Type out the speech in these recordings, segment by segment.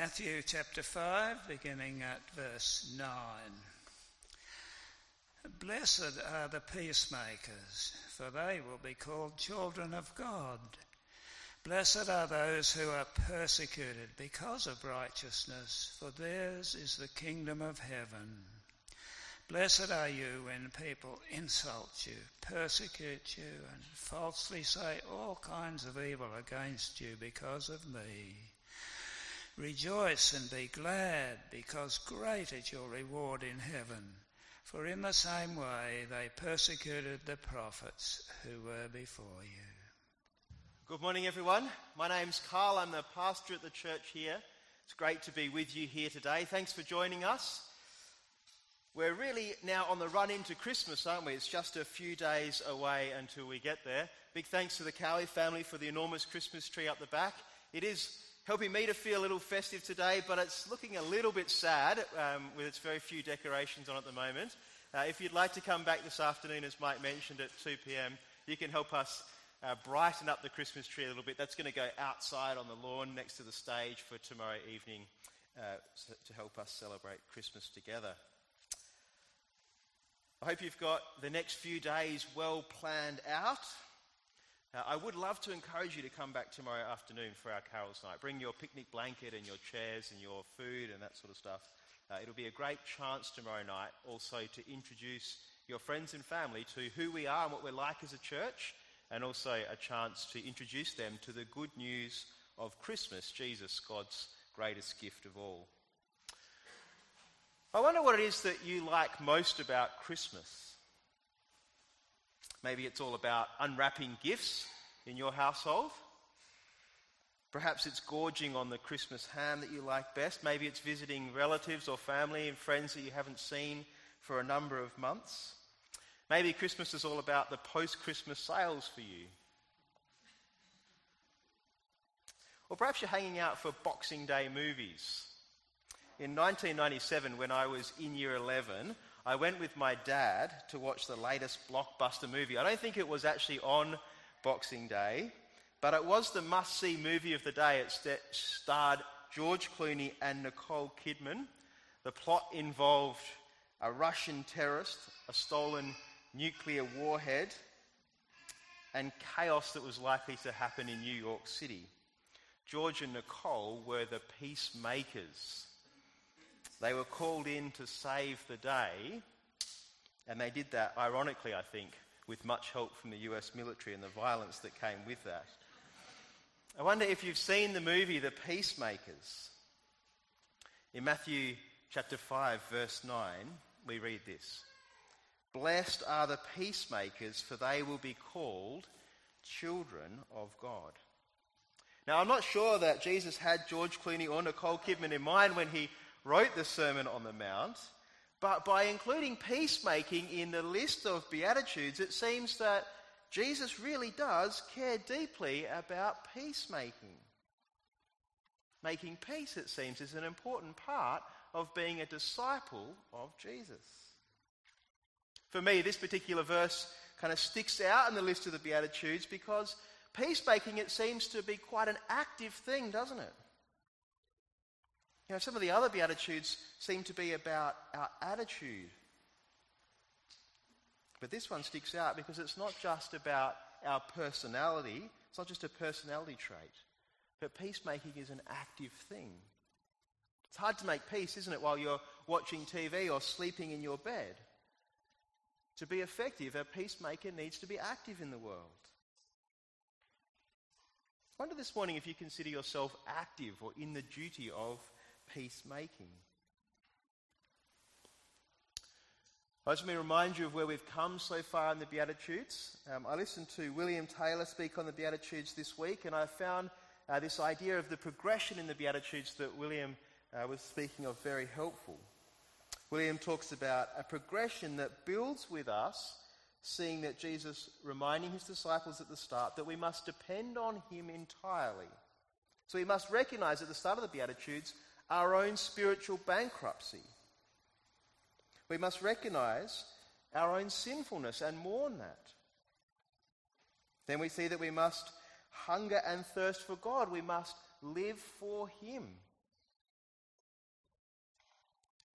Matthew chapter 5, beginning at verse 9. Blessed are the peacemakers, for they will be called children of God. Blessed are those who are persecuted because of righteousness, for theirs is the kingdom of heaven. Blessed are you when people insult you, persecute you, and falsely say all kinds of evil against you because of me. Rejoice and be glad, because great is your reward in heaven. For in the same way they persecuted the prophets who were before you. Good morning, everyone. My name's Carl. I'm the pastor at the church here. It's great to be with you here today. Thanks for joining us. We're really now on the run into Christmas, aren't we? It's just a few days away until we get there. Big thanks to the Cowie family for the enormous Christmas tree up the back. It is helping me to feel a little festive today, but it's looking a little bit sad um, with its very few decorations on at the moment. Uh, if you'd like to come back this afternoon, as Mike mentioned, at 2 p.m., you can help us uh, brighten up the Christmas tree a little bit. That's going to go outside on the lawn next to the stage for tomorrow evening uh, to help us celebrate Christmas together. I hope you've got the next few days well planned out. Uh, I would love to encourage you to come back tomorrow afternoon for our carols night. Bring your picnic blanket and your chairs and your food and that sort of stuff. Uh, it'll be a great chance tomorrow night also to introduce your friends and family to who we are and what we're like as a church, and also a chance to introduce them to the good news of Christmas, Jesus, God's greatest gift of all. I wonder what it is that you like most about Christmas. Maybe it's all about unwrapping gifts in your household. Perhaps it's gorging on the Christmas ham that you like best. Maybe it's visiting relatives or family and friends that you haven't seen for a number of months. Maybe Christmas is all about the post Christmas sales for you. Or perhaps you're hanging out for Boxing Day movies in 1997, when I was in year 11, I went with my dad to watch the latest blockbuster movie. I don't think it was actually on Boxing Day, but it was the must see movie of the day. It st- starred George Clooney and Nicole Kidman. The plot involved a Russian terrorist, a stolen nuclear warhead, and chaos that was likely to happen in New York City. George and Nicole were the peacemakers. They were called in to save the day, and they did that, ironically, I think, with much help from the US military and the violence that came with that. I wonder if you've seen the movie The Peacemakers. In Matthew chapter 5, verse 9, we read this Blessed are the peacemakers, for they will be called children of God. Now, I'm not sure that Jesus had George Clooney or Nicole Kidman in mind when he wrote the Sermon on the Mount, but by including peacemaking in the list of Beatitudes, it seems that Jesus really does care deeply about peacemaking. Making peace, it seems, is an important part of being a disciple of Jesus. For me, this particular verse kind of sticks out in the list of the Beatitudes because peacemaking, it seems to be quite an active thing, doesn't it? You know, some of the other Beatitudes seem to be about our attitude. But this one sticks out because it's not just about our personality, it's not just a personality trait, but peacemaking is an active thing. It's hard to make peace, isn't it, while you're watching TV or sleeping in your bed? To be effective, a peacemaker needs to be active in the world. I wonder this morning if you consider yourself active or in the duty of peacemaking. Let me remind you of where we've come so far in the Beatitudes. Um, I listened to William Taylor speak on the Beatitudes this week, and I found uh, this idea of the progression in the Beatitudes that William uh, was speaking of very helpful. William talks about a progression that builds with us, seeing that Jesus reminding his disciples at the start that we must depend on him entirely. So we must recognize at the start of the Beatitudes our own spiritual bankruptcy. We must recognize our own sinfulness and mourn that. Then we see that we must hunger and thirst for God. We must live for Him.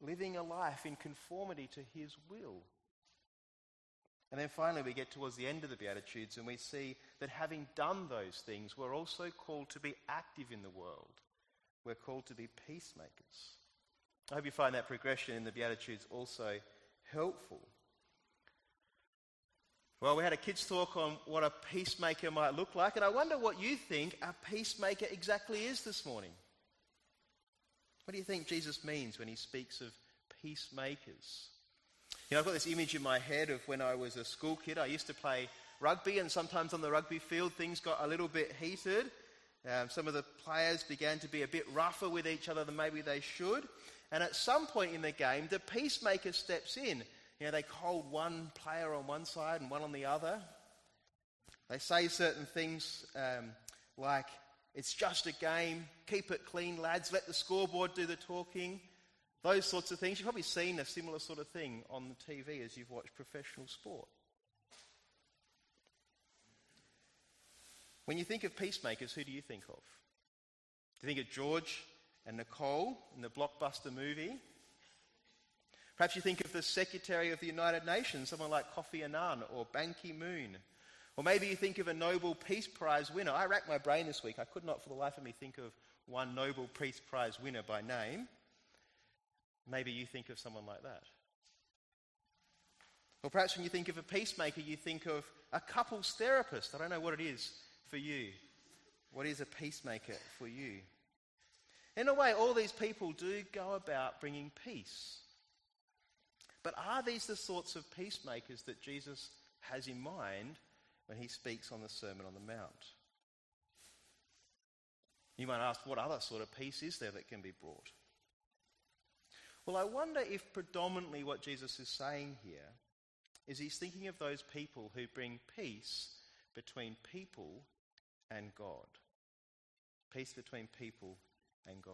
living a life in conformity to his will. And then finally, we get towards the end of the Beatitudes and we see that having done those things, we're also called to be active in the world. We're called to be peacemakers. I hope you find that progression in the Beatitudes also helpful. Well, we had a kids' talk on what a peacemaker might look like, and I wonder what you think a peacemaker exactly is this morning. What do you think Jesus means when he speaks of peacemakers? You know, I've got this image in my head of when I was a school kid. I used to play rugby, and sometimes on the rugby field things got a little bit heated. Um, some of the players began to be a bit rougher with each other than maybe they should. And at some point in the game, the peacemaker steps in you know, they hold one player on one side and one on the other. They say certain things um, like, it's just a game, keep it clean, lads, let the scoreboard do the talking. Those sorts of things. You've probably seen a similar sort of thing on the TV as you've watched professional sport. When you think of peacemakers, who do you think of? Do you think of George and Nicole in the blockbuster movie? Perhaps you think of the Secretary of the United Nations, someone like Kofi Annan or Ban Ki moon. Or maybe you think of a Nobel Peace Prize winner. I racked my brain this week. I could not for the life of me think of one Nobel Peace Prize winner by name. Maybe you think of someone like that. Or perhaps when you think of a peacemaker, you think of a couples therapist. I don't know what it is for you. What is a peacemaker for you? In a way, all these people do go about bringing peace but are these the sorts of peacemakers that Jesus has in mind when he speaks on the Sermon on the Mount? You might ask, what other sort of peace is there that can be brought? Well, I wonder if predominantly what Jesus is saying here is he's thinking of those people who bring peace between people and God. Peace between people and God.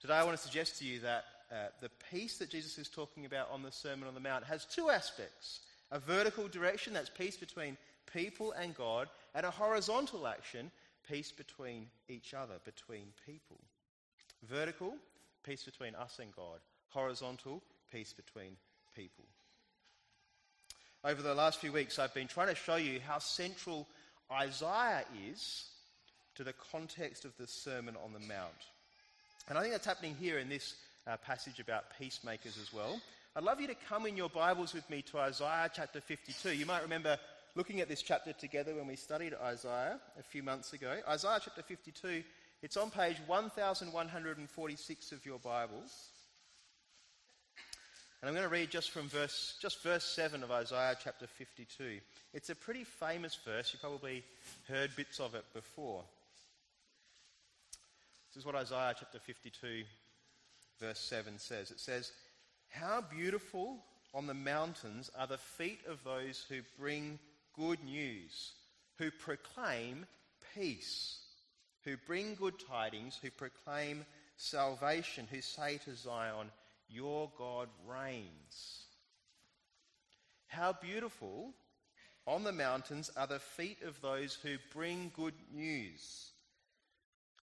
Today, I want to suggest to you that uh, the peace that Jesus is talking about on the Sermon on the Mount has two aspects a vertical direction, that's peace between people and God, and a horizontal action, peace between each other, between people. Vertical, peace between us and God. Horizontal, peace between people. Over the last few weeks, I've been trying to show you how central Isaiah is to the context of the Sermon on the Mount. And I think that's happening here in this uh, passage about peacemakers as well. I'd love you to come in your Bibles with me to Isaiah chapter 52. You might remember looking at this chapter together when we studied Isaiah a few months ago. Isaiah chapter 52, it's on page 1146 of your Bibles. And I'm going to read just from verse, just verse 7 of Isaiah chapter 52. It's a pretty famous verse. You probably heard bits of it before. This is what Isaiah chapter 52 verse 7 says. It says, How beautiful on the mountains are the feet of those who bring good news, who proclaim peace, who bring good tidings, who proclaim salvation, who say to Zion, Your God reigns. How beautiful on the mountains are the feet of those who bring good news.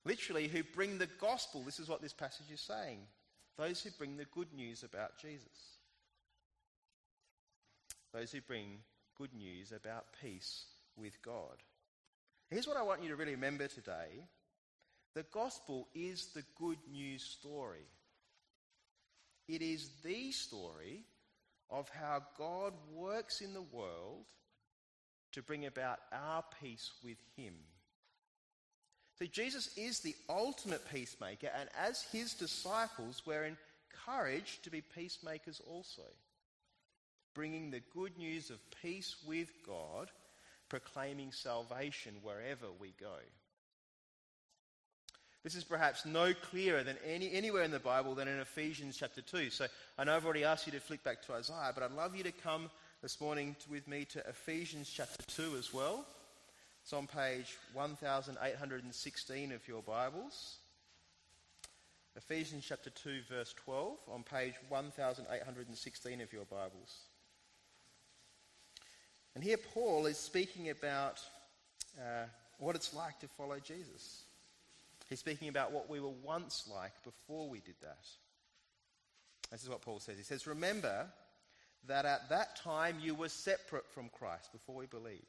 Literally, who bring the gospel. This is what this passage is saying those who bring the good news about Jesus. Those who bring good news about peace with God. Here's what I want you to really remember today the gospel is the good news story. It is the story of how God works in the world to bring about our peace with Him. See, Jesus is the ultimate peacemaker, and as his disciples, we're encouraged to be peacemakers also, bringing the good news of peace with God, proclaiming salvation wherever we go. This is perhaps no clearer than any, anywhere in the Bible than in Ephesians chapter 2. So I know I've already asked you to flick back to Isaiah, but I'd love you to come this morning to, with me to Ephesians chapter 2 as well. It's on page 1816 of your Bibles. Ephesians chapter 2, verse 12, on page 1816 of your Bibles. And here Paul is speaking about uh, what it's like to follow Jesus. He's speaking about what we were once like before we did that. This is what Paul says. He says, Remember that at that time you were separate from Christ before we believed,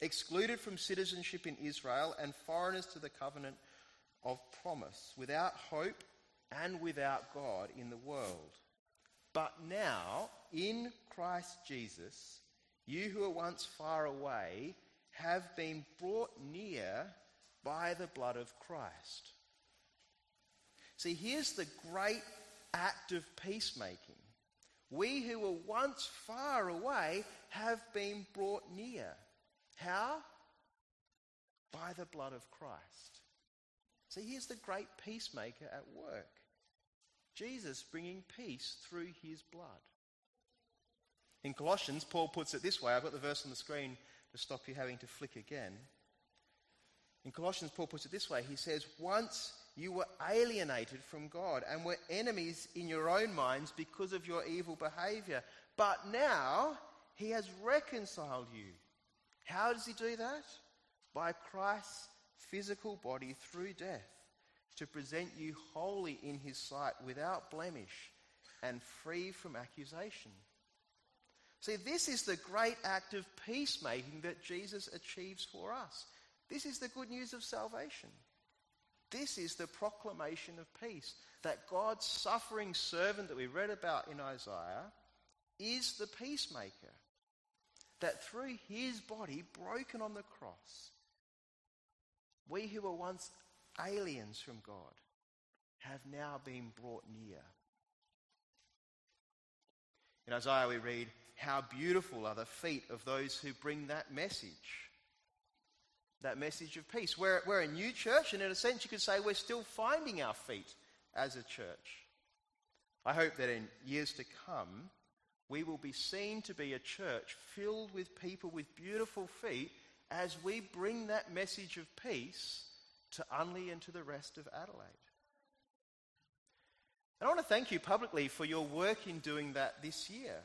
excluded from citizenship in Israel and foreigners to the covenant of promise, without hope and without God in the world. But now, in Christ Jesus, you who were once far away have been brought near by the blood of Christ. See, here's the great act of peacemaking. We who were once far away have been brought near. How? By the blood of Christ. See, here's the great peacemaker at work Jesus bringing peace through his blood. In Colossians, Paul puts it this way. I've got the verse on the screen to stop you having to flick again. In Colossians, Paul puts it this way. He says, Once you were alienated from God and were enemies in your own minds because of your evil behavior. But now he has reconciled you. How does he do that? By Christ's physical body through death to present you wholly in his sight without blemish and free from accusation. See, this is the great act of peacemaking that Jesus achieves for us. This is the good news of salvation. This is the proclamation of peace that God's suffering servant that we read about in Isaiah is the peacemaker. That through his body broken on the cross, we who were once aliens from God have now been brought near. In Isaiah, we read, How beautiful are the feet of those who bring that message that message of peace. We're, we're a new church, and in a sense, you could say we're still finding our feet as a church. I hope that in years to come, we will be seen to be a church filled with people with beautiful feet as we bring that message of peace to Unley and to the rest of Adelaide. And I want to thank you publicly for your work in doing that this year.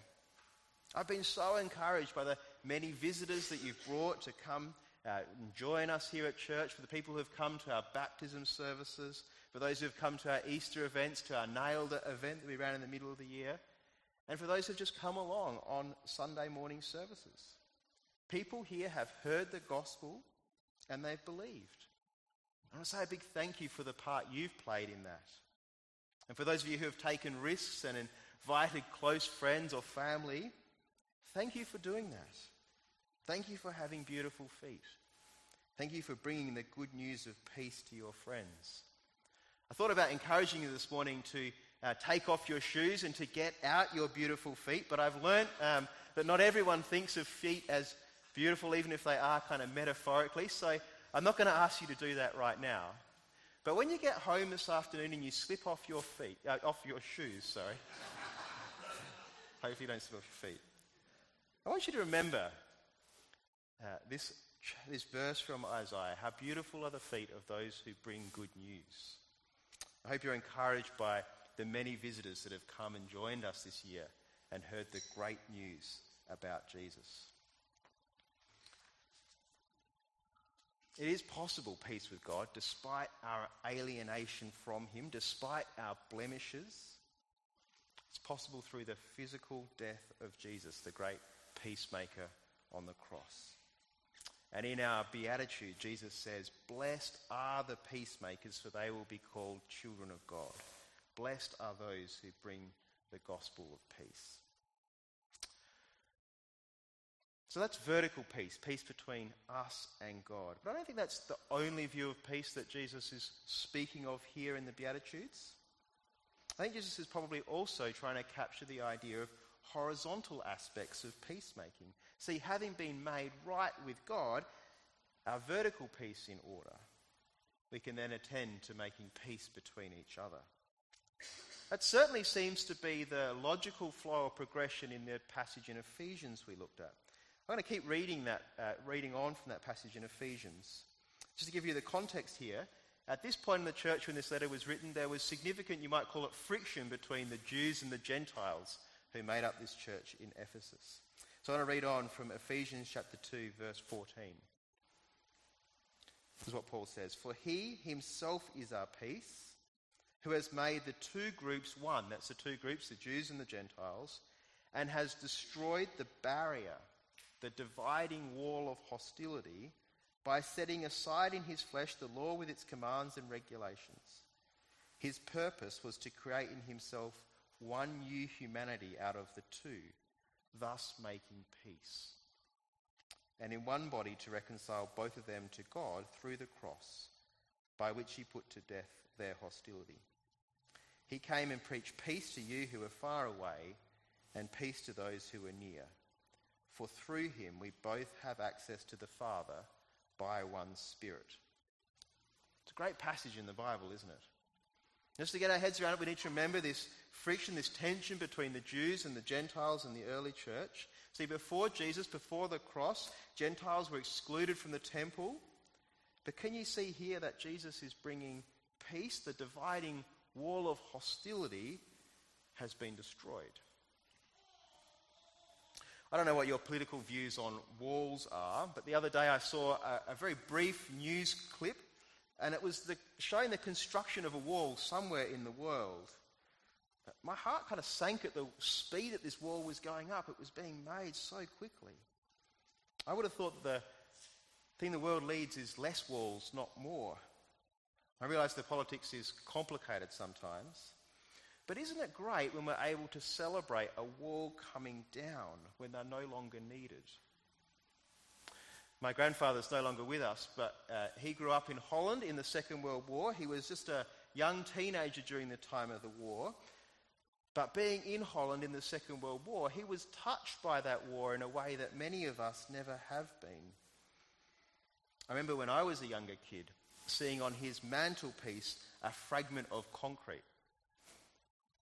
I've been so encouraged by the many visitors that you've brought to come uh, join us here at church, for the people who have come to our baptism services, for those who have come to our Easter events, to our Nailed event that we ran in the middle of the year, and for those who have just come along on Sunday morning services. People here have heard the gospel and they've believed. I want to say a big thank you for the part you've played in that. And for those of you who have taken risks and invited close friends or family, thank you for doing that. Thank you for having beautiful feet. Thank you for bringing the good news of peace to your friends. I thought about encouraging you this morning to uh, take off your shoes and to get out your beautiful feet, but I've learned um, that not everyone thinks of feet as beautiful, even if they are kind of metaphorically. So I'm not going to ask you to do that right now. But when you get home this afternoon and you slip off your feet, uh, off your shoes, sorry. Hopefully you don't slip off your feet. I want you to remember uh, this, this verse from Isaiah How beautiful are the feet of those who bring good news. I hope you're encouraged by the many visitors that have come and joined us this year and heard the great news about Jesus. It is possible peace with God despite our alienation from Him, despite our blemishes. It's possible through the physical death of Jesus, the great peacemaker on the cross. And in our beatitude, Jesus says, Blessed are the peacemakers, for they will be called children of God. Blessed are those who bring the gospel of peace. So that's vertical peace, peace between us and God. But I don't think that's the only view of peace that Jesus is speaking of here in the Beatitudes. I think Jesus is probably also trying to capture the idea of horizontal aspects of peacemaking. See, having been made right with God, our vertical peace in order, we can then attend to making peace between each other. That certainly seems to be the logical flow or progression in the passage in Ephesians we looked at. I'm going to keep reading that, uh, reading on from that passage in Ephesians. Just to give you the context here, at this point in the church when this letter was written, there was significant, you might call it friction between the Jews and the Gentiles who made up this church in Ephesus. So I want to read on from Ephesians chapter 2, verse 14. This is what Paul says For he himself is our peace, who has made the two groups one, that's the two groups, the Jews and the Gentiles, and has destroyed the barrier, the dividing wall of hostility, by setting aside in his flesh the law with its commands and regulations. His purpose was to create in himself one new humanity out of the two, thus making peace. And in one body to reconcile both of them to God through the cross, by which he put to death their hostility. He came and preached peace to you who are far away and peace to those who are near. For through him we both have access to the Father by one Spirit. It's a great passage in the Bible, isn't it? Just to get our heads around it, we need to remember this friction, this tension between the Jews and the Gentiles in the early church. See, before Jesus, before the cross, Gentiles were excluded from the temple. But can you see here that Jesus is bringing peace? The dividing wall of hostility has been destroyed. I don't know what your political views on walls are, but the other day I saw a, a very brief news clip, and it was the, showing the construction of a wall somewhere in the world. My heart kind of sank at the speed that this wall was going up. It was being made so quickly. I would have thought the thing the world needs is less walls, not more. I realise the politics is complicated sometimes. But isn't it great when we're able to celebrate a wall coming down when they're no longer needed? My grandfather's no longer with us, but uh, he grew up in Holland in the Second World War. He was just a young teenager during the time of the war. But being in Holland in the Second World War, he was touched by that war in a way that many of us never have been. I remember when I was a younger kid seeing on his mantelpiece a fragment of concrete.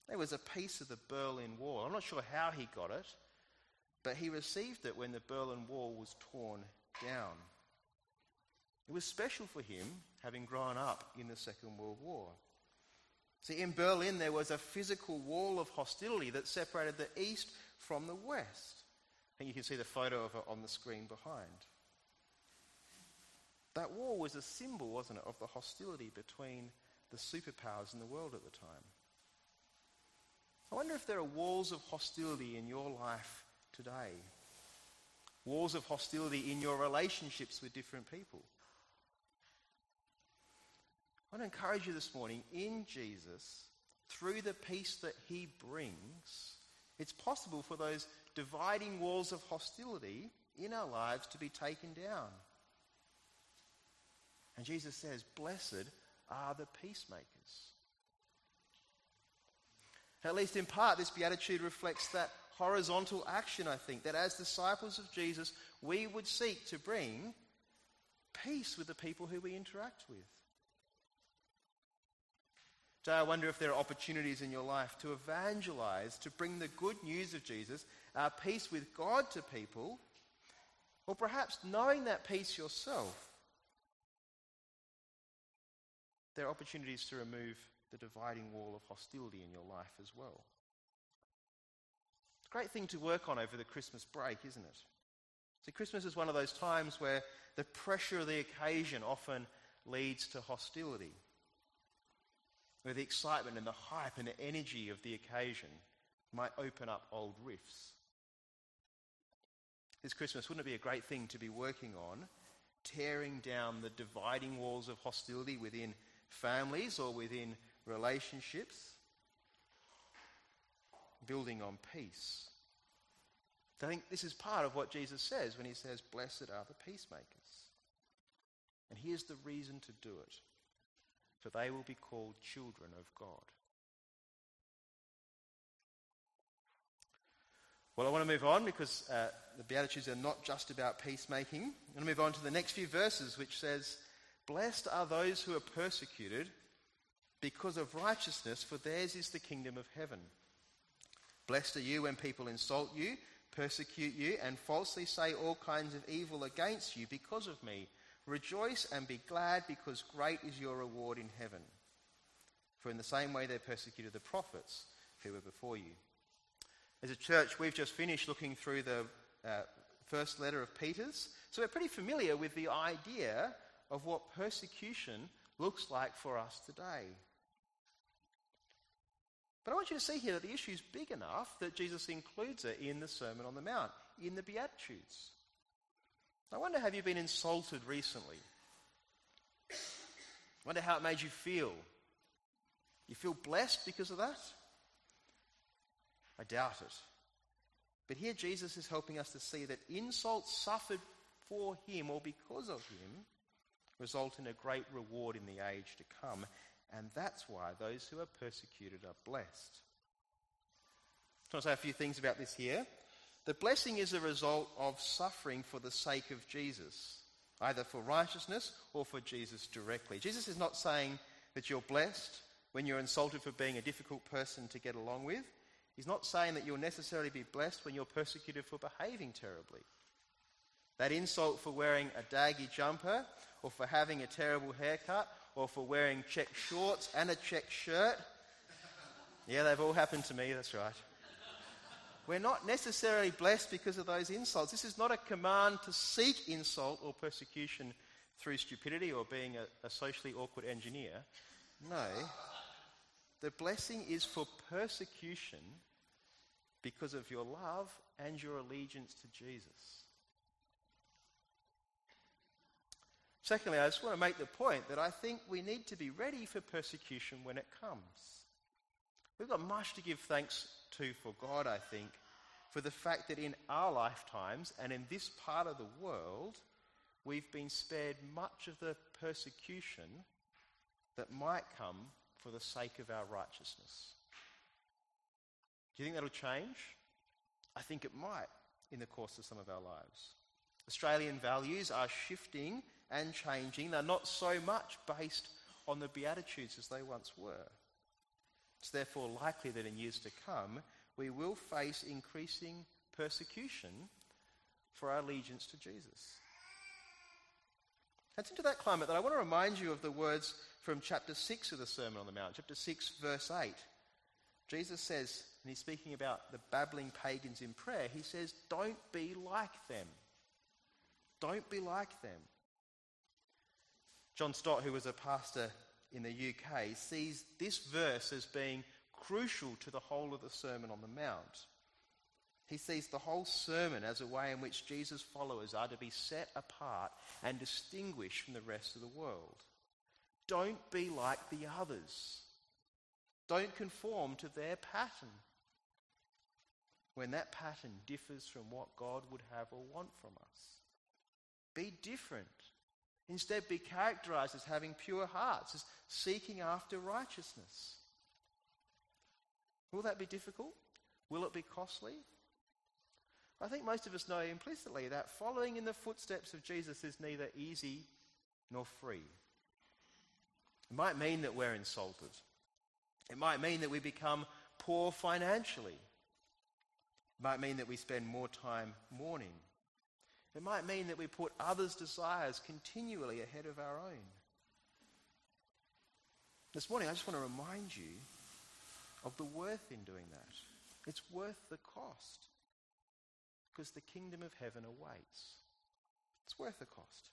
There was a piece of the Berlin Wall. I'm not sure how he got it, but he received it when the Berlin Wall was torn down. It was special for him, having grown up in the Second World War. See, in Berlin, there was a physical wall of hostility that separated the East from the West. And you can see the photo of it on the screen behind. That wall was a symbol, wasn't it, of the hostility between the superpowers in the world at the time. I wonder if there are walls of hostility in your life today. Walls of hostility in your relationships with different people. I want to encourage you this morning in Jesus, through the peace that he brings, it's possible for those dividing walls of hostility in our lives to be taken down. And Jesus says, Blessed are the peacemakers. At least in part, this beatitude reflects that horizontal action, I think, that as disciples of Jesus, we would seek to bring peace with the people who we interact with. Today, I wonder if there are opportunities in your life to evangelize, to bring the good news of Jesus, our peace with God to people, or perhaps knowing that peace yourself. There are opportunities to remove the dividing wall of hostility in your life as well. Great thing to work on over the Christmas break, isn't it? See, Christmas is one of those times where the pressure of the occasion often leads to hostility, where the excitement and the hype and the energy of the occasion might open up old rifts. This Christmas, wouldn't it be a great thing to be working on, tearing down the dividing walls of hostility within families or within relationships, building on peace. I think this is part of what Jesus says when he says, Blessed are the peacemakers. And here's the reason to do it for they will be called children of God. Well, I want to move on because uh, the Beatitudes are not just about peacemaking. I'm going to move on to the next few verses, which says, Blessed are those who are persecuted because of righteousness, for theirs is the kingdom of heaven. Blessed are you when people insult you, persecute you, and falsely say all kinds of evil against you because of me. Rejoice and be glad, because great is your reward in heaven. For in the same way they persecuted the prophets who were before you. As a church, we've just finished looking through the uh, first letter of Peter's, so we're pretty familiar with the idea of what persecution looks like for us today. But I want you to see here that the issue is big enough that Jesus includes it in the Sermon on the Mount, in the Beatitudes. I wonder, have you been insulted recently? I wonder how it made you feel. You feel blessed because of that? I doubt it. But here Jesus is helping us to see that insults suffered for him or because of him result in a great reward in the age to come. And that's why those who are persecuted are blessed. I want to say a few things about this here. The blessing is a result of suffering for the sake of Jesus, either for righteousness or for Jesus directly. Jesus is not saying that you're blessed when you're insulted for being a difficult person to get along with. He's not saying that you'll necessarily be blessed when you're persecuted for behaving terribly. That insult for wearing a daggy jumper, or for having a terrible haircut, or for wearing check shorts and a check shirt. Yeah, they've all happened to me, that's right. We're not necessarily blessed because of those insults. This is not a command to seek insult or persecution through stupidity or being a, a socially awkward engineer. No. The blessing is for persecution because of your love and your allegiance to Jesus. Secondly, I just want to make the point that I think we need to be ready for persecution when it comes. We've got much to give thanks to for God, I think, for the fact that in our lifetimes and in this part of the world, we've been spared much of the persecution that might come for the sake of our righteousness. Do you think that'll change? I think it might in the course of some of our lives. Australian values are shifting and changing. They're not so much based on the Beatitudes as they once were. It's therefore likely that in years to come, we will face increasing persecution for our allegiance to Jesus. It's into that climate that I want to remind you of the words from chapter 6 of the Sermon on the Mount, chapter 6, verse 8. Jesus says, and he's speaking about the babbling pagans in prayer, he says, Don't be like them. Don't be like them. John Stott, who was a pastor in the UK, sees this verse as being crucial to the whole of the Sermon on the Mount. He sees the whole sermon as a way in which Jesus' followers are to be set apart and distinguished from the rest of the world. Don't be like the others. Don't conform to their pattern. When that pattern differs from what God would have or want from us, be different. Instead, be characterized as having pure hearts, as seeking after righteousness. Will that be difficult? Will it be costly? I think most of us know implicitly that following in the footsteps of Jesus is neither easy nor free. It might mean that we're insulted. It might mean that we become poor financially. It might mean that we spend more time mourning. It might mean that we put others' desires continually ahead of our own. This morning, I just want to remind you of the worth in doing that. It's worth the cost because the kingdom of heaven awaits. It's worth the cost.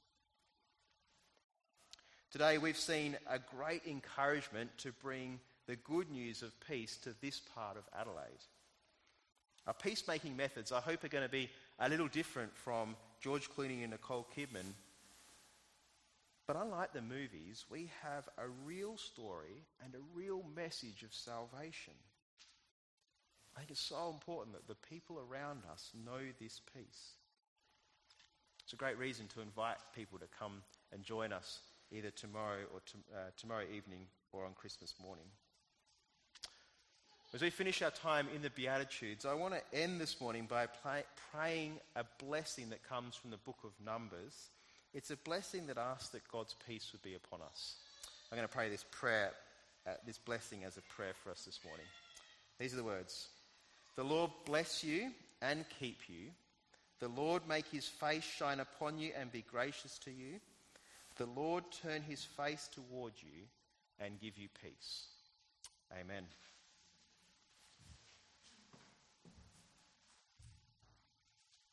Today, we've seen a great encouragement to bring the good news of peace to this part of Adelaide. Our peacemaking methods, I hope, are going to be a little different from George Clooney and Nicole Kidman. But unlike the movies, we have a real story and a real message of salvation. I think it's so important that the people around us know this peace. It's a great reason to invite people to come and join us either tomorrow or to, uh, tomorrow evening or on Christmas morning. As we finish our time in the Beatitudes, I want to end this morning by play, praying a blessing that comes from the book of Numbers. It's a blessing that asks that God's peace would be upon us. I'm going to pray this prayer, uh, this blessing as a prayer for us this morning. These are the words The Lord bless you and keep you. The Lord make his face shine upon you and be gracious to you. The Lord turn his face toward you and give you peace. Amen.